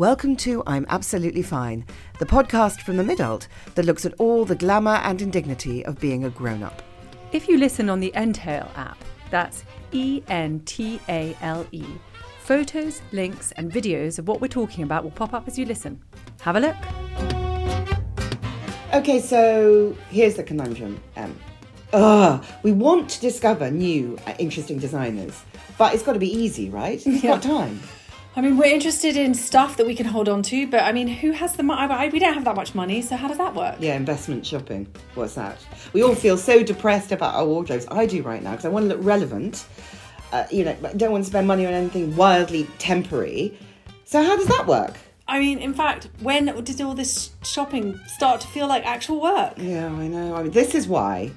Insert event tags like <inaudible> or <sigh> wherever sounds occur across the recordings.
Welcome to I'm Absolutely Fine, the podcast from the midult that looks at all the glamour and indignity of being a grown up. If you listen on the Entale app, that's E N T A L E, photos, links, and videos of what we're talking about will pop up as you listen. Have a look. Okay, so here's the conundrum. Um, ugh, we want to discover new, uh, interesting designers, but it's got to be easy, right? We've got time. I mean, we're interested in stuff that we can hold on to, but I mean, who has the money? We don't have that much money, so how does that work? Yeah, investment shopping. What's that? We all feel so depressed about our wardrobes. I do right now because I want to look relevant. Uh, you know, I don't want to spend money on anything wildly temporary. So how does that work? I mean, in fact, when did all this shopping start to feel like actual work? Yeah, I know. I mean, this is why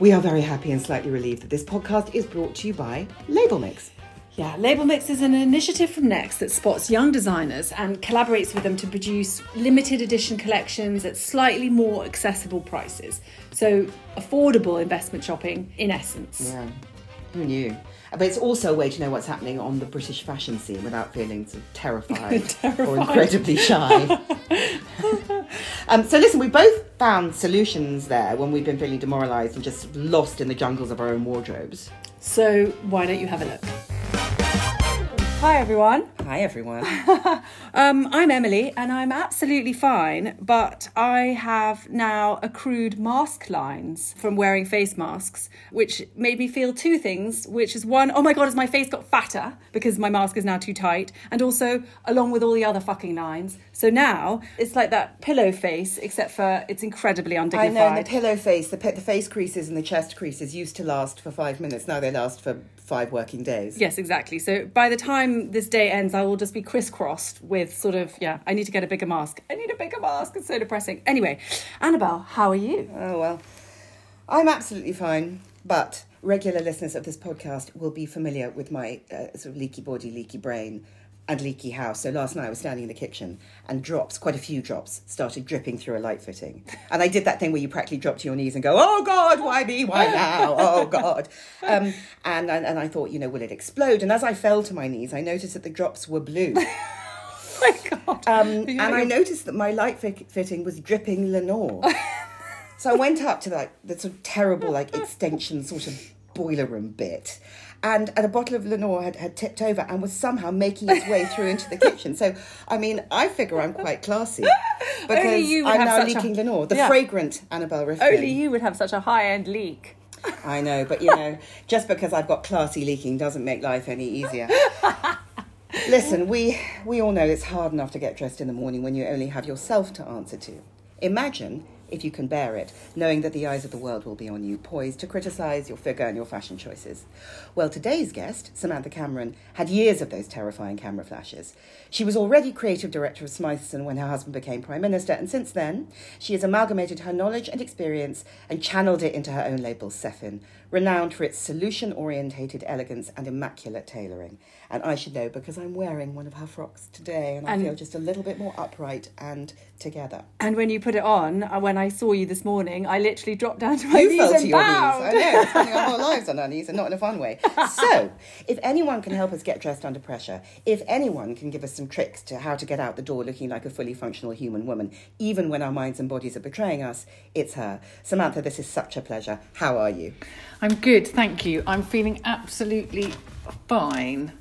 we are very happy and slightly relieved that this podcast is brought to you by Label Mix. Yeah, Label Mix is an initiative from Next that spots young designers and collaborates with them to produce limited edition collections at slightly more accessible prices. So, affordable investment shopping in essence. Yeah, who knew? But it's also a way to know what's happening on the British fashion scene without feeling sort of terrified, <laughs> Terrified. or incredibly shy. <laughs> um, so listen, we both found solutions there when we've been feeling demoralised and just lost in the jungles of our own wardrobes. So, why don't you have a look? Hi, everyone. <laughs> Hi everyone. Um, I'm Emily and I'm absolutely fine, but I have now accrued mask lines from wearing face masks, which made me feel two things, which is one, oh my god, has my face got fatter because my mask is now too tight, and also along with all the other fucking lines. So now it's like that pillow face, except for it's incredibly undignified. I know the pillow face, the, pe- the face creases and the chest creases used to last for five minutes. Now they last for five working days. Yes, exactly. So by the time this day ends, I will just be crisscrossed with sort of, yeah, I need to get a bigger mask. I need a bigger mask. It's so depressing. Anyway, Annabelle, how are you? Oh, well, I'm absolutely fine. But regular listeners of this podcast will be familiar with my uh, sort of leaky body, leaky brain, and leaky house. So last night I was standing in the kitchen and drops, quite a few drops, started dripping through a light fitting. And I did that thing where you practically drop to your knees and go, oh God, why me? Why now? <laughs> Oh God. Um, and, and, and I thought, you know, will it explode? And as I fell to my knees, I noticed that the drops were blue. <laughs> Oh my God. Um, and I noticed that my light fit- fitting was dripping Lenor. <laughs> so I went up to like the sort of terrible like extension sort of boiler room bit. And, and a bottle of Lenor had, had tipped over and was somehow making its way through into the kitchen. So, I mean, I figure I'm quite classy <laughs> because Only you would I'm now such a- leaking Lenor, the Yeah. fragrant Annabelle Rivkin. Only you would have such a high end leak. I know, but you know, just because I've got classy leaking doesn't make life any easier. <laughs> Listen, we we all know it's hard enough to get dressed in the morning when you only have yourself to answer to. Imagine if you can bear it, knowing that the eyes of the world will be on you, poised to criticise your figure and your fashion choices. Well, today's guest, Samantha Cameron, had years of those terrifying camera flashes. She was already creative director of Smythson when her husband became Prime Minister, and since then, she has amalgamated her knowledge and experience and channeled it into her own label, Cefinn, renowned for its solution orientated elegance and immaculate tailoring. And I should know because I'm wearing one of her frocks today, and I And- feel just a little bit more upright and together. And when you put it on, uh, when I saw you this morning, I literally dropped down to my You knees fell to and your bowed. knees. I know, spending our <laughs> whole lives on our knees and not in a fun way. So, if anyone can help us get dressed under pressure, if anyone can give us some tricks to how to get out the door looking like a fully functional human woman, even when our minds and bodies are betraying us, it's her. Samantha, this is such a pleasure. How are you? I'm good, thank you. I'm feeling absolutely fine,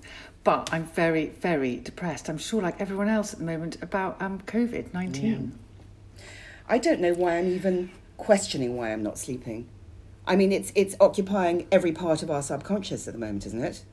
but I'm very, very depressed. I'm sure, like everyone else at the moment, about um, COVID 19. I don't know why I'm even questioning why I'm not sleeping. I mean, it's it's occupying every part of our subconscious at the moment, isn't it?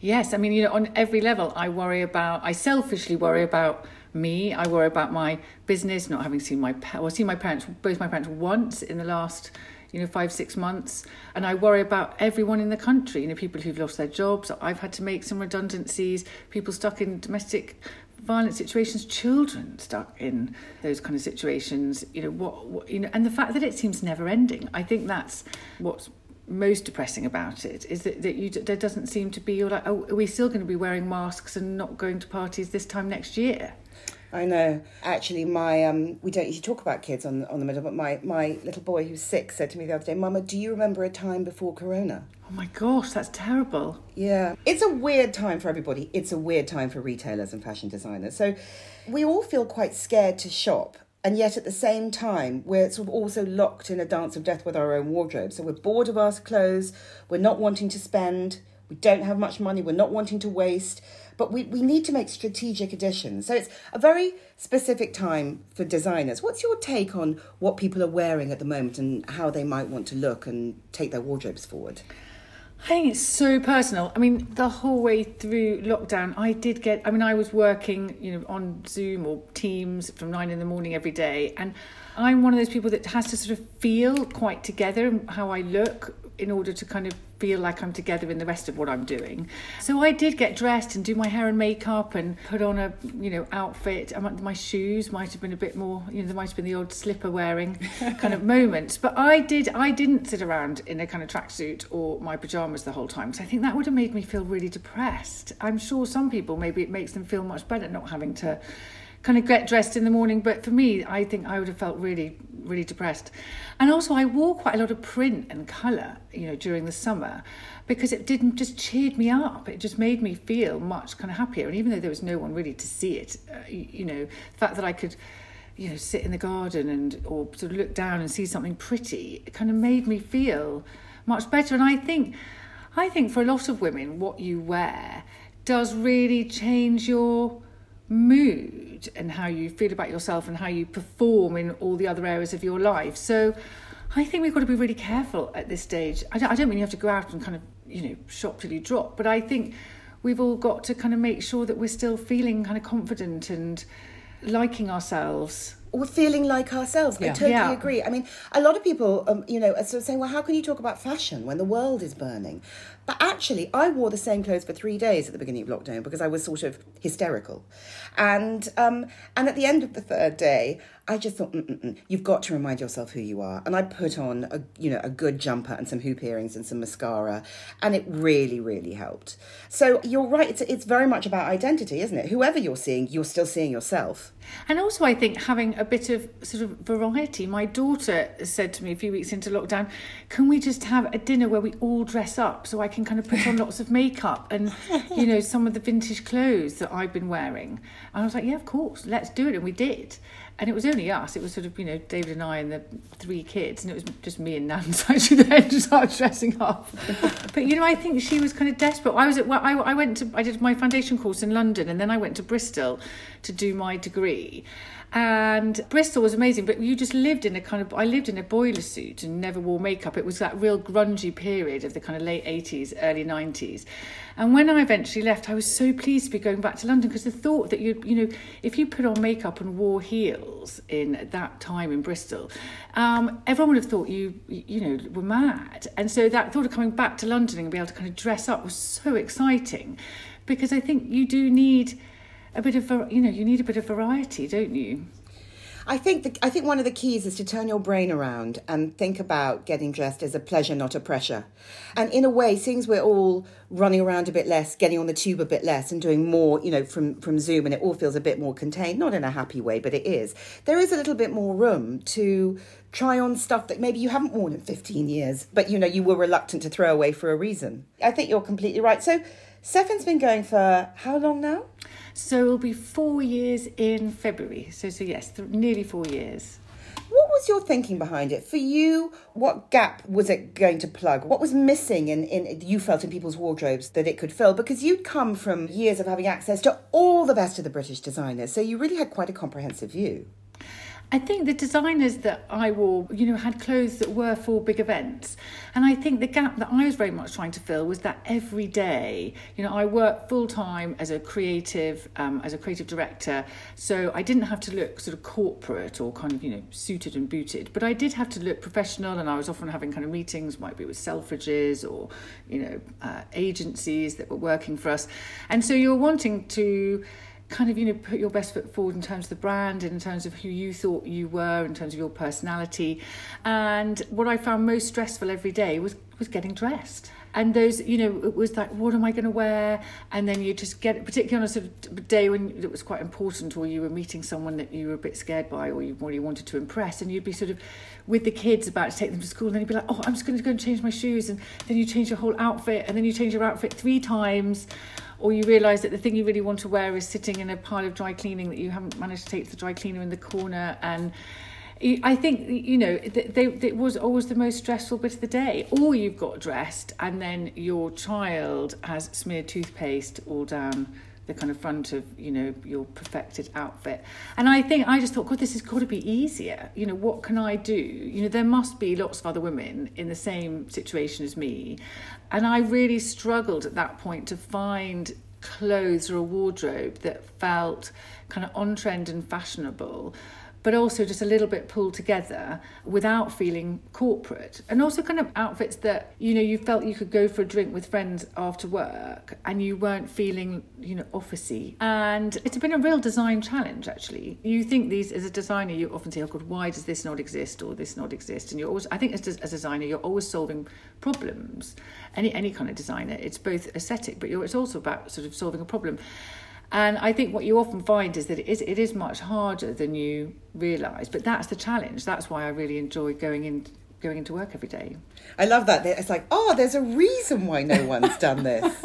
Yes, I mean, you know, on every level, I worry about, I selfishly worry about me. I worry about my business, not having seen my, well, seen my parents, both my parents once in the last, you know, five, six months. And I worry about everyone in the country, you know, people who've lost their jobs. I've had to make some redundancies, people stuck in domestic violent situations, children stuck in those kind of situations, you know, what, what you know, and the fact that it seems never ending. I think that's what's most depressing about it is that, that you there doesn't seem to be you're like oh are we still going to be wearing masks and not going to parties this time next year I know. Actually, my um, we don't usually talk about kids on on the Midult, but my my little boy who's six said to me the other day, "Mama, do you remember a time before Corona?" Oh my gosh, that's terrible. Yeah, it's a weird time for everybody. It's a weird time for retailers and fashion designers. So, we all feel quite scared to shop. And yet, at the same time, we're sort of also locked in a dance of death with our own wardrobe. So, we're bored of our clothes, we're not wanting to spend, we don't have much money, we're not wanting to waste but we, we need to make strategic additions. So it's a very specific time for designers. What's your take on what people are wearing at the moment and how they might want to look and take their wardrobes forward? I think it's so personal. I mean, the whole way through lockdown, I did get. I mean, I was working, you know, on Zoom or Teams from nine in the morning every day, and I'm one of those people that has to sort of feel quite together how I look in order to kind of feel like I'm together in the rest of what I'm doing. So I did get dressed and do my hair and makeup and put on a you know outfit. My shoes might have been a bit more you know there might have been the odd slipper wearing <laughs> kind of moment. But I did I didn't sit around in a kind of tracksuit or my pajamas the whole time because I think that would have made me feel really depressed. I'm sure some people maybe it makes them feel much better not having to kind of get dressed in the morning. But for me, I think I would have felt really, really depressed. And also, I wore quite a lot of print and colour, you know, during the summer because it didn't just cheered me up. It just made me feel much kind of happier. And even though there was no one really to see it, uh, you, you know, the fact that I could you know sit in the garden and or sort of look down and see something pretty it kind of made me feel much better and i think i think for a lot of women what you wear does really change your mood and how you feel about yourself and how you perform in all the other areas of your life. So I think we've got to be really careful at this stage. I don't, I don't mean you have to go out and kind of, you know, shop till you drop, but I think we've all got to kind of make sure that we're still feeling kind of confident and liking ourselves we're feeling like ourselves. Yeah. I totally yeah. agree. I mean, a lot of people, um, you know, are sort of saying, well, how can you talk about fashion when the world is burning? But actually, I wore the same clothes for three days at the beginning of lockdown because I was sort of hysterical. And, um, and at the end of the third day, I just thought, Mm-mm-mm, you've got to remind yourself who you are. And I put on a, you know, a good jumper and some hoop earrings and some mascara, and it really, really helped. So you're right. It's it's very much about identity, isn't it? Whoever you're seeing, you're still seeing yourself. And also, I think having a bit of sort of variety. My daughter said to me a few weeks into lockdown, "Can we just have a dinner where we all dress up so I can kind of put on lots of makeup and you know some of the vintage clothes that I've been wearing?" And I was like, "Yeah, of course, let's do it," and we did and it was only us. It was sort of you know David and I and the three kids, and it was just me and Nan. So <laughs> actually then just started dressing up. but you know, I think she was kind of desperate. I was at well, I, I went to I did my foundation course in London, and then I went to Bristol to do my degree. And Bristol was amazing, but you just lived in a kind of. I lived in a boiler suit and never wore makeup. It was that real grungy period of the kind of late 80s, early 90s. And when I eventually left, I was so pleased to be going back to London because the thought that you, you know, if you put on makeup and wore heels in that time in Bristol, um, everyone would have thought you, you know, were mad. And so that thought of coming back to London and be able to kind of dress up was so exciting because I think you do need a bit of you know you need a bit of variety, don't you? I think the, I think one of the keys is to turn your brain around and think about getting dressed as a pleasure, not a pressure. And in a way, since we're all running around a bit less, getting on the tube a bit less, and doing more, you know, from from Zoom, and it all feels a bit more contained, not in a happy way, but it is. There is a little bit more room to try on stuff that maybe you haven't worn in 15 years, but you know you were reluctant to throw away for a reason. I think you're completely right. So, Cefinn's been going for how long now? So it'll be four years in February. So, so yes, th- nearly four years. What was your thinking behind it? For you, what gap was it going to plug? What was missing in, in you felt in people's wardrobes that it could fill? Because you'd come from years of having access to all the best of the British designers, so you really had quite a comprehensive view. I think the designers that I wore, you know, had clothes that were for big events. And I think the gap that I was very much trying to fill was that every day, you know, I work full time as a creative, um, as a creative director. So I didn't have to look sort of corporate or kind of, you know, suited and booted, but I did have to look professional. And I was often having kind of meetings, might be with Selfridges or, you know, uh, agencies that were working for us. And so you're wanting to, kind of you know put your best foot forward in terms of the brand and in terms of who you thought you were in terms of your personality and what i found most stressful every day was was getting dressed. And those, you know, it was like, what am I going to wear? And then you just get, particularly on a sort of day when it was quite important, or you were meeting someone that you were a bit scared by, or you really wanted to impress, and you'd be sort of with the kids about to take them to school, and then you'd be like, oh, I'm just going to go and change my shoes, and then you change your whole outfit, and then you change your outfit three times or you realise that the thing you really want to wear is sitting in a pile of dry cleaning that you haven't managed to take to the dry cleaner in the corner and I think you know it was always the most stressful bit of the day. Or you've got dressed, and then your child has smeared toothpaste all down the kind of front of you know your perfected outfit. And i think i just thought god this has got to be easier. You know what can i do? You know there must be lots of other women in the same situation as me. And i really struggled at that point to find clothes or a wardrobe that felt kind of on trend and fashionable but also just a little bit pulled together without feeling corporate. And also kind of outfits that, you know, you felt you could go for a drink with friends after work and you weren't feeling, you know, officey. And it's been a real design challenge actually. You think these as a designer you often say, Oh god, why does this not exist or this not exist? And you're always I think as, a designer you're always solving problems. Any any kind of designer. It's both aesthetic, but it's also about sort of solving a problem. And I think what you often find is that it is, it is much harder than you realise. But that's the challenge. That's why I really enjoy going in going into work every day. I love that. It's like, oh, there's a reason why no one's done this. <laughs> <laughs>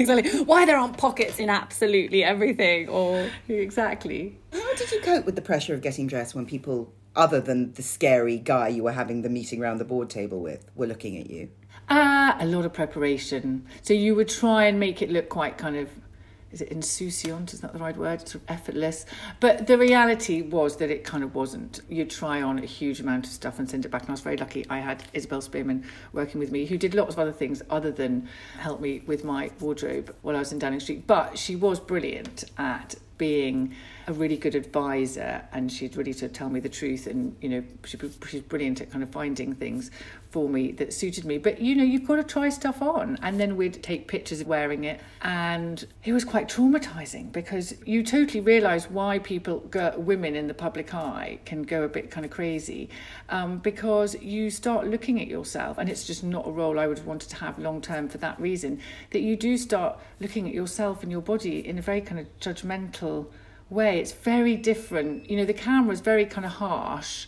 exactly. Why there aren't pockets in absolutely everything or exactly. How did you cope with the pressure of getting dressed when people other than the scary guy you were having the meeting around the board table with were looking at you? Ah, uh, a lot of preparation. So you would try and make it look quite kind of is it insouciant? Is that the right word? Sort of effortless. But the reality was that it kind of wasn't. You'd try on a huge amount of stuff and send it back. And I was very lucky. I had Isabel Spearman working with me, who did lots of other things other than help me with my wardrobe while I was in Downing Street. But she was brilliant at being a really good advisor and she'd really to tell me the truth and you know she, she's brilliant at kind of finding things for me that suited me. But you know you've got to try stuff on. And then we'd take pictures of wearing it. And it was quite traumatizing because you totally realize why people go, women in the public eye can go a bit kind of crazy. Um, because you start looking at yourself and it's just not a role I would have wanted to have long term for that reason that you do start looking at yourself and your body in a very kind of judgmental way. It's very different. You know, the camera is very kind of harsh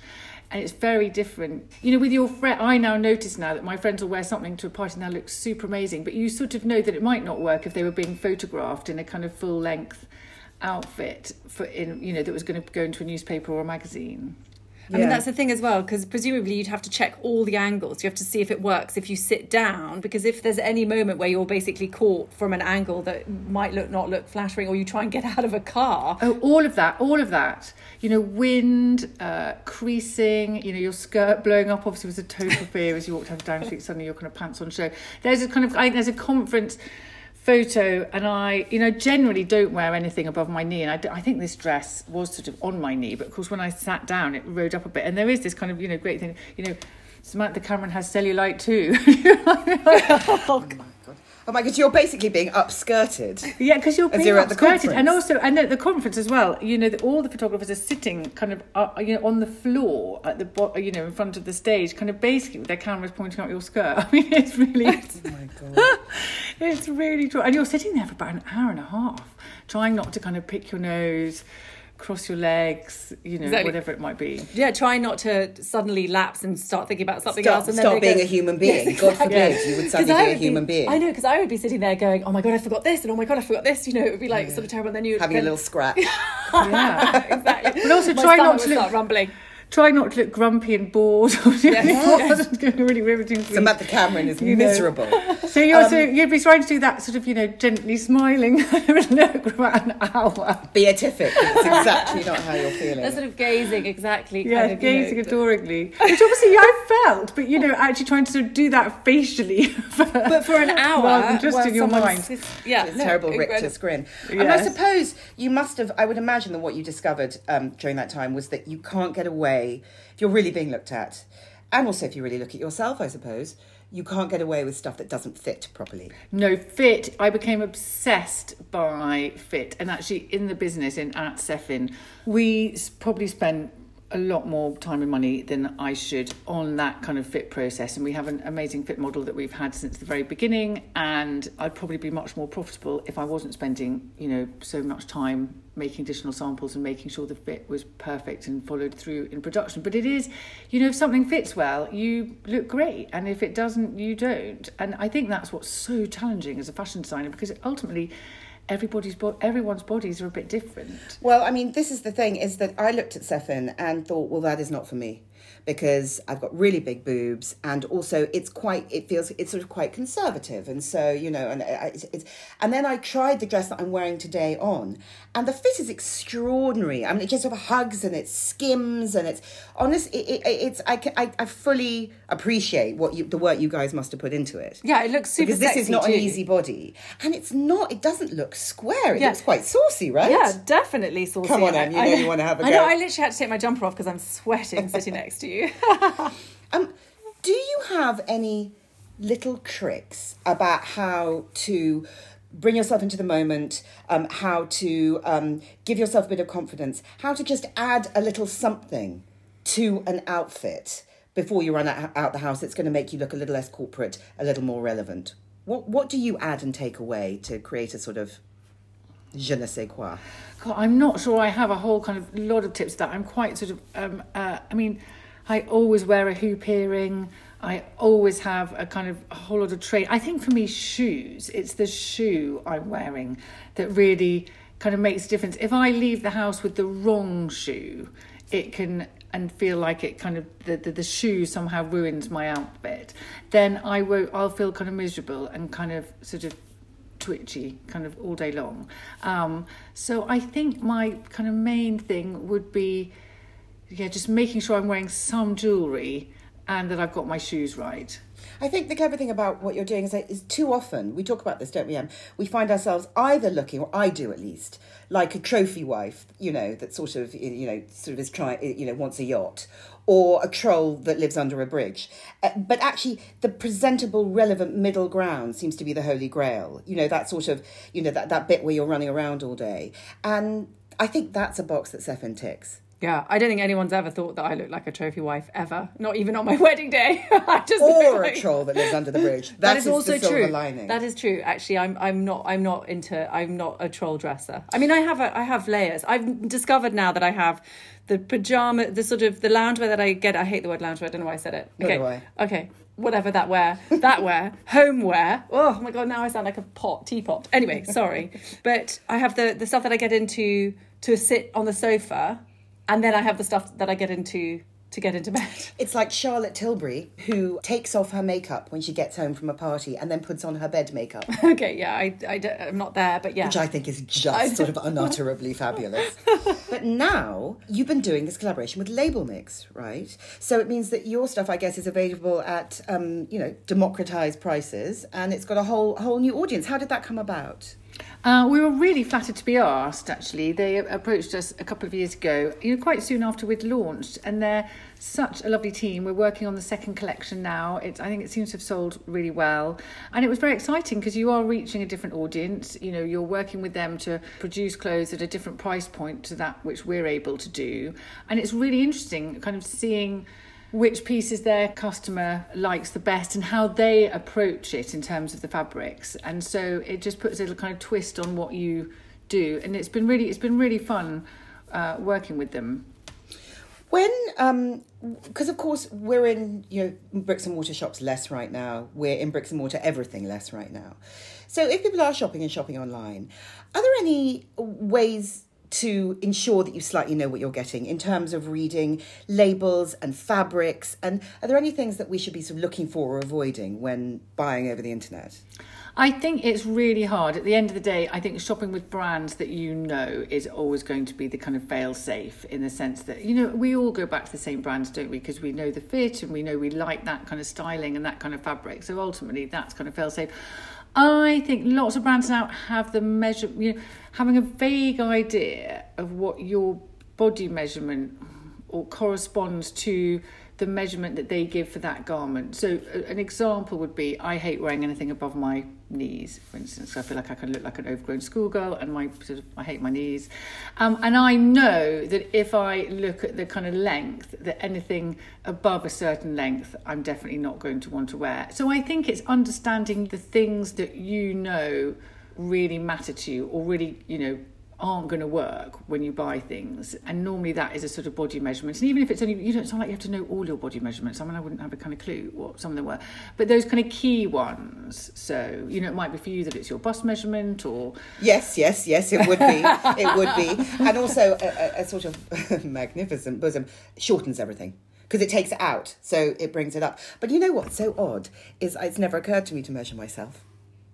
and it's very different. You know, with your friend, I now notice now that my friends will wear something to a party and that looks super amazing, but you sort of know that it might not work if they were being photographed in a kind of full length outfit for in you know that was going to go into a newspaper or a magazine. I mean, that's the thing as well, because presumably you'd have to check all the angles. You have to see if it works if you sit down, because if there's any moment where you're basically caught from an angle that might look not look flattering, or you try and get <laughs> out of a car. Oh, all of that, all of that. You know, wind, uh, creasing, you know, your skirt blowing up obviously was a total fear as you walked down the street, suddenly your kind of pants on show. There's a kind of, I think there's a conference photo and I, you know, generally don't wear anything above my knee. And I, think this dress was sort of on my knee, but of course when I sat down, it rode up a bit. And there is this kind of, you know, great thing, you know, Samantha Cameron has cellulite too. <laughs> <laughs> oh, Oh my god, you're basically being upskirted. Yeah, because you're being you're upskirted, and also, and at the conference as well. You know, the, all the photographers are sitting kind of, uh, you know, on the floor at the, bo- you know, in front of the stage, kind of basically with their cameras pointing out your skirt. <laughs> I mean, it's really, oh <laughs> my god, it's really true. And you're sitting there for about an hour and a half, trying not to kind of pick your nose cross your legs, you know, exactly. whatever it might be. Yeah, try not to suddenly lapse and start thinking about something stop, else. And stop being go, a human being. Yes, God forbid you would <laughs> suddenly be a human be, being. I know, because I would be sitting there going, oh my God, I forgot this, and oh my God, I forgot this. You know, it would be like yeah. sort of terrible. And then you would... having then... a little scratch. <laughs> yeah, exactly. But also try not to look... start rumbling try not to look grumpy and bored. <laughs> yes. <laughs> really riveting. Samantha Cameron is miserable. So you also um, you'd be trying to do that sort of you know gently smiling <laughs> look for about an hour. Beatific. It's exactly not how you're feeling. They're sort of gazing exactly. Yeah, kind of, gazing you know, adoringly. Which obviously I felt, but you know actually trying to sort of do that facially. For, but for an hour, rather than just in your mind. yeah, it's no, terrible rictus grin. Yes. And I suppose you must have. I would imagine that what you discovered um, during that time was that you can't get away if you're really being looked at. And also, if you really look at yourself, I suppose, you can't get away with stuff that doesn't fit properly. No, fit. I became obsessed by fit. And actually, in the business in at Cefinn, we probably spent a lot more time and money than I should on that kind of fit process. And we have an amazing fit model that we've had since the very beginning. And I'd probably be much more profitable if I wasn't spending, you know, so much time making additional samples and making sure the fit was perfect and followed through in production. But it is, you know, if something fits well, you look great. And if it doesn't, you don't. And I think that's what's so challenging as a fashion designer because ultimately, everybody's bo- everyone's bodies are a bit different. Well, I mean, this is the thing is that I looked at Cefinn and thought, well, that is not for me because I've got really big boobs and also it's quite it feels it's sort of quite conservative and so you know and uh, it's, it's and then I tried the dress that I'm wearing today on and the fit is extraordinary I mean it just sort of hugs and it skims and it's honest it, it, it's I, I, I fully appreciate what you the work you guys must have put into it Yeah, it looks super because this is not too. an easy body and it's not it doesn't look square it Yeah. looks quite saucy right Yeah, definitely saucy. Come on, I- Em, you I know you wanna have a I know. go. I literally had to take my jumper off because I'm sweating sitting next to you. <laughs> Um, do you have any little tricks about how to bring yourself into the moment, um, how to um, give yourself a bit of confidence, how to just add a little something to an outfit before you run out, out the house? It's going to make you look a little less corporate, a little more relevant. What What do you add and take away to create a sort of je ne sais quoi? God, I'm not sure I have a whole kind of lot of tips that I'm quite sort of um uh, I mean I always wear a hoop earring. I always have a kind of a whole lot of trade I think for me shoes it's the shoe I'm wearing that really kind of makes a difference. If I leave the house with the wrong shoe it can and feel like it kind of the, the, the shoe somehow ruins my outfit then I won't I'll feel kind of miserable and kind of sort of twitchy kind of all day long. Um, so I think my kind of main thing would be, yeah, just making sure I'm wearing some jewellery and that I've got my shoes right. I think the clever thing about what you're doing is too often we talk about this, don't we? Em? We find ourselves either looking, or I do at least, like a trophy wife, you know, that sort of you know sort of is trying, you know, wants a yacht, or a troll that lives under a bridge. Uh, but actually, the presentable, relevant middle ground seems to be the holy grail. You know, that sort of you know that that bit where you're running around all day, and I think that's a box that Cefinn ticks. Yeah, I don't think anyone's ever thought that I look like a trophy wife ever. Not even on my <laughs> wedding day. <laughs> I just Or look a troll that lives under the bridge. <laughs> That That is is also true. lining. That is true. Actually, I'm I'm not I'm not into I'm not a troll dresser. I mean, I have a I have layers. I've discovered now that I have the pajama, the sort of the loungewear that I get. I hate the word loungewear. I don't know why I said it. Okay, okay, whatever that wear, that wear, homeware. Oh my god, now I sound like a pot teapot. Anyway, sorry, but I have the the stuff that I get into to sit on the sofa, and then I have the stuff that I get into to get into bed. <laughs> It's like Charlotte Tilbury, who takes off her makeup when she gets home from a party and then puts on her bed makeup, <laughs> okay, yeah, I, I, I'm not there, but yeah. which I think is just sort of unutterably <laughs> fabulous. But now you've been doing this collaboration with Label Mix, right? So it means that your stuff, I guess, is available at um, you know democratized prices, and it's got a whole whole new audience. How did that come about? Uh, we were really flattered to be asked, actually. They approached us a couple of years ago, you know, quite soon after we'd launched, and they're such a lovely team. We're working on the second collection now. It's, I think it seems to have sold really well. And it was very exciting because you are reaching a different audience. You know, you're working with them to produce clothes at a different price point to that which we're able to do. And it's really interesting kind of seeing which pieces their customer likes the best and how they approach it in terms of the fabrics and so it just puts a little kind of twist on what you do and it's been really it's been really fun uh, working with them When, um, because of course we're in you know bricks and mortar shops less right now. We're in bricks and mortar everything less right now. So if people are shopping and shopping online, are there any ways to ensure that you slightly know what you're getting in terms of reading labels and fabrics? And are there any things that we should be sort of looking for or avoiding when buying over the internet? I think it's really hard. At the end of the day, I think shopping with brands that you know is always going to be the kind of fail safe in the sense that, you know, we all go back to the same brands, don't we? Because we know the fit and we know we like that kind of styling and that kind of fabric. So ultimately, that's kind of fail safe. I think lots of brands now have the measure, you know, having a vague idea of what your body measurement or corresponds to the measurement that they give for that garment. So, an example would be I hate wearing anything above my knees, for instance. I feel like I can look like an overgrown schoolgirl, and my sort of I hate my knees. Um, and I know that if I look at the kind of length, that anything above a certain length, I'm definitely not going to want to wear. So I think it's understanding the things that you know really matter to you, or really you know aren't going to work when you buy things and normally that is a sort of body measurement and even if it's only you don't sound like you have to know all your body measurements i mean i wouldn't have a kind of clue what some of them were but those kind of key ones so you know it might be for you that it's your bust measurement or Yes, yes, yes, it would be. it would be. And also, a, a, sort of <laughs> magnificent bosom shortens everything because it takes it out, so it brings it up. But you know what's so odd is it's never occurred to me to measure myself.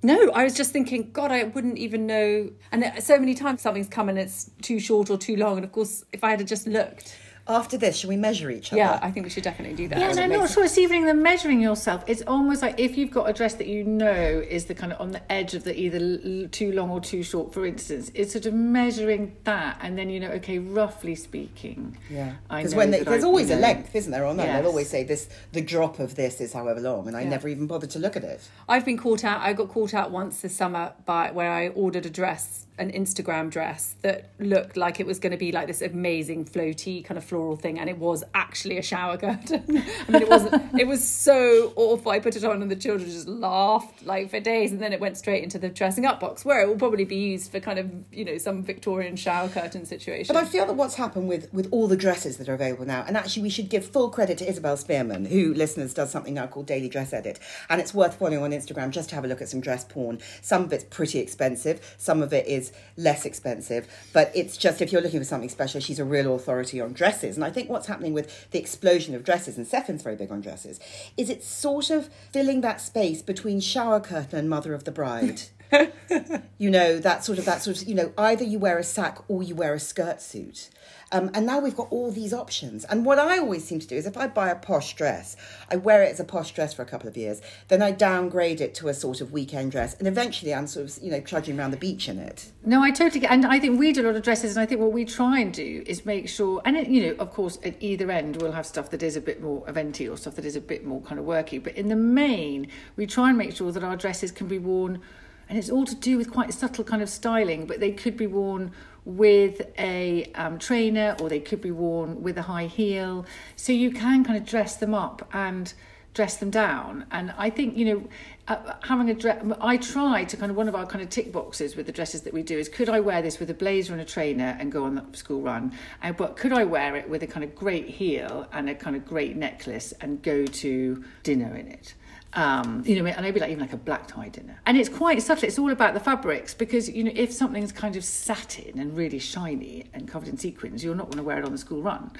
No, I was just thinking, God, I wouldn't even know. And so many times something's come and it's too short or too long. And of course, if I had just looked, After this, should we measure each other? yeah, I think we should definitely do that. Yeah, and I'm not sure it's even the measuring yourself. It's almost like if you've got a dress that you know is the kind of on the edge of the either too long or too short, for instance, it's sort of measuring that, and then you know, okay, roughly speaking, Yeah, because when they, there's I- always you a length, isn't there? On that, Yes. they'll always say this: the drop of this is however long, and I Yeah. never even bothered to look at it. I've been caught out. I got caught out once this summer by where I ordered a dress, an Instagram dress that looked like it was going to be like this amazing floaty kind of floral thing, and it was actually a shower curtain. <laughs> I mean, it wasn't. it was so awful. I put it on, and the children just laughed like for days, and then it went straight into the dressing up box, where it will probably be used for kind of you know some Victorian shower curtain situation. But I feel that what's happened with, with all the dresses that are available now, and actually we should give full credit to Isabel Spearman, who listeners does something now called Daily Dress Edit, and it's worth following on Instagram just to have a look at some dress porn. Some of it's pretty expensive, some of it is less expensive, but it's just if you're looking for something special, she's a real authority on dresses. And I think what's happening with the explosion of dresses, and Cefinn's very big on dresses, is it's sort of filling that space between shower curtain and mother of the bride. <laughs> <laughs> you know that sort of that sort of you know either you wear a sack or you wear a skirt suit. Um, and now we've got all these options. And what i always seem to do is if i buy a posh dress i wear it as a posh dress for a couple of years then i downgrade it to a sort of weekend dress and eventually i'm sort of you know trudging around the beach in it. No, I totally get, and I think we do a lot of dresses, and I think what we try and do is make sure, and it, you know, of course, at either end we'll have stuff that is a bit more eventy or stuff that is a bit more kind of worky, but in the main, we try and make sure that our dresses can be worn, and it's all to do with quite subtle kind of styling, but they could be worn with a um, trainer or they could be worn with a high heel, so you can kind of dress them up and dress them down. And I think, you know, uh, having a dress, I try to kind of one of our kind of tick boxes with the dresses that we do is could I wear this with a blazer and a trainer and go on the school run? And, but could I wear it with a kind of great heel and a kind of great necklace and go to dinner in it? Um, you know, and maybe like even like a black tie dinner. And it's quite subtle. It's all about the fabrics because you know if something's kind of satin and really shiny and covered in sequins, you're not going to wear it on the school run.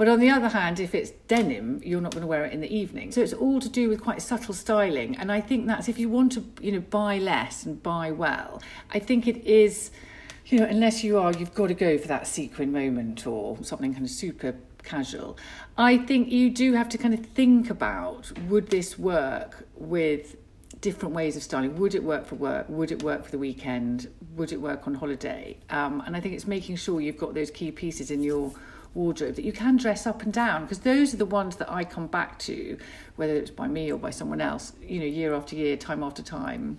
But on the other hand, if it's denim, you're not going to wear it in the evening. So it's all to do with quite subtle styling. And I think that's if you want to, you know, buy less and buy well. I think it is, you know, unless you are, you've got to go for that sequin moment or something kind of super casual. I think you do have to kind of think about would this work with different ways of styling? Would it work for work? Would it work for the weekend? Would it work on holiday? Um, and I think it's making sure you've got those key pieces in your wardrobe that you can dress up and down because those are the ones that I come back to, whether it's by me or by someone else, you know, year after year, time after time.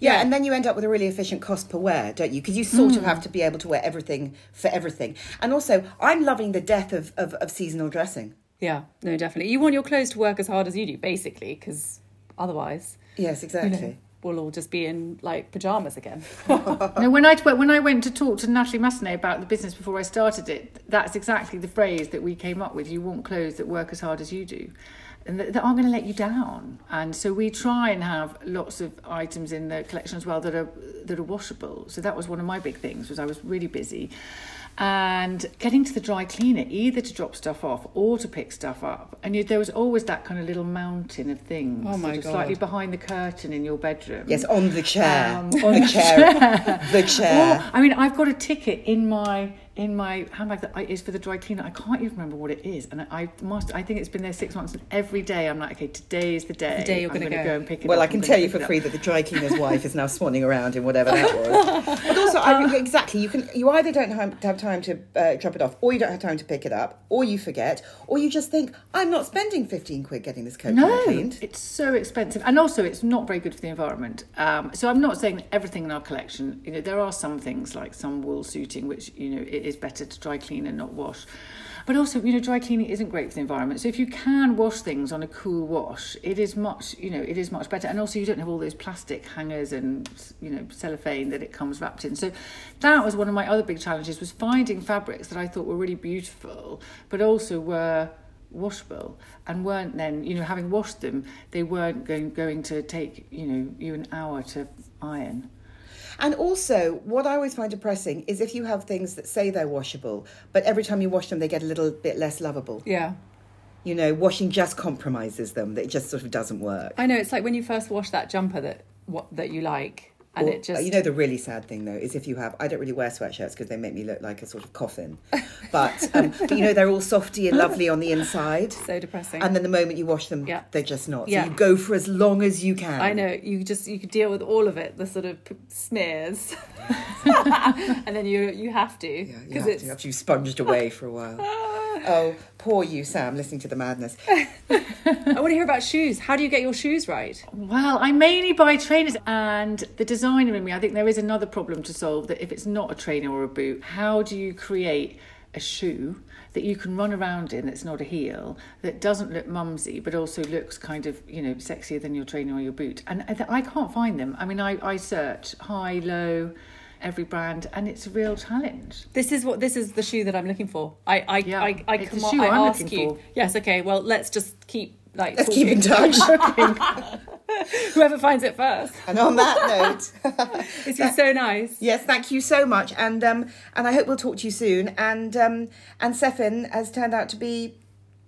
yeah, and then you end up with a really efficient cost per wear don't you? Because you sort of mm. have to be able to wear everything for everything. And also i'm loving the death of, of, of seasonal dressing. Yeah, no, definitely. You want your clothes to work as hard as you do, basically, because otherwise, yes you exactly. know, we'll all just be in like pajamas again. <laughs> No, when I when I went to talk to Natalie Massenet about the business before I started it, that's exactly the phrase that we came up with. You want clothes that work as hard as you do, and that, that aren't going to let you down. And so we try and have lots of items in the collection as well that are that are washable. So that was one of my big things. Was I was really busy. And getting to the dry cleaner, either to drop stuff off or to pick stuff up, and you, there was always that kind of little mountain of things, Oh my sort of slightly behind the curtain in your bedroom. yes on the chair. Um, the on the chair. The chair. Or, I mean, I've got a ticket in my in my handbag that I, is for the dry cleaner. I can't even remember what it is, and I must. I think it's been there six months, and every day I'm like, okay, today is the day. the day you're gonna gonna go. and pick it Well, up. I can tell you for free that the dry cleaner's wife is now swanning around in whatever that was. <laughs> But also, I, exactly, you can you either don't have, have time to uh, drop it off, or you don't have time to pick it up, or you forget, or you just think I'm not spending fifteen quid getting this coat No, cleaned. it's so expensive, and also it's not very good for the environment. Um, so I'm not saying everything in our collection. You know, there are some things like some wool suiting, which you know it is better to dry clean and not wash. But also, you know, dry cleaning isn't great for the environment. So if you can wash things on a cool wash, it is much, you know, it is much better. And also, you don't have all those plastic hangers and you know cellophane that it comes wrapped in. So that was one of my other big challenges was finding fabrics that I thought were really beautiful, but also were washable and weren't then you know having washed them they weren't going going to take you know you an hour to iron And also, what I always find depressing is if you have things that say they're washable, but every time you wash them, they get a little bit less lovable. Yeah. You know, washing just compromises them. That it just sort of doesn't work. I know it's like when you first wash that jumper that what that you like and Or- it just you know the really sad thing though is if you have I don't really wear sweatshirts because they make me look like a sort of coffin, <laughs> but, um, but you know they're all softy and lovely on the inside, so depressing. and then the moment you wash them, Yeah. they're just not. Yeah. So you go for as long as you can. I know you just you could deal with all of it, the sort of p- smears, <laughs> <laughs> and then you you have to Yeah, you because have to after you've sponged away for a while. Oh, poor you, Sam, listening to the madness. <laughs> I want to hear about shoes. How do you get your shoes right? well i mainly buy trainers and the designer in me i think there is another problem to solve that if it's not a trainer or a boot how do you create a shoe that you can run around in that's not a heel that doesn't look mumsy but also looks kind of you know sexier than your trainer or your boot and I, I can't find them i mean i, I search high low every brand and it's a real challenge This is what this is the shoe that I'm looking for. I I Yeah, I, I, it's the comma- shoe I I'm ask looking you. for. Yes, okay. Well, let's just keep like Let's keep in touch. <laughs> <laughs> Whoever finds it first. and on that note. <laughs> It's been so nice. Yes, thank you so much, and um, and I hope we'll talk to you soon. And um, and Cefinn has turned out to be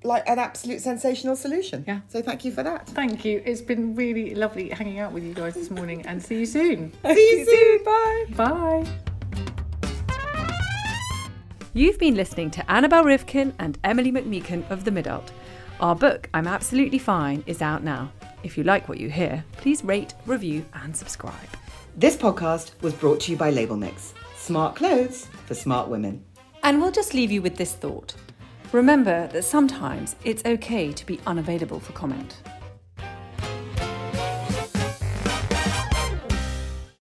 like an absolute sensational solution. Yeah. So thank you for that. thank you it's been really lovely hanging out with you guys this morning and see you soon <laughs> See you soon. Bye. bye You've been listening to Annabelle Rivkin and Emily McMeekan of The Midult. Our book, I'm Absolutely Fine, is out now. If you like what you hear, please rate, review, and subscribe. This podcast was brought to you by Label Mix. Smart clothes for smart women. And we'll just leave you with this thought. Remember that sometimes it's okay to be unavailable for comment.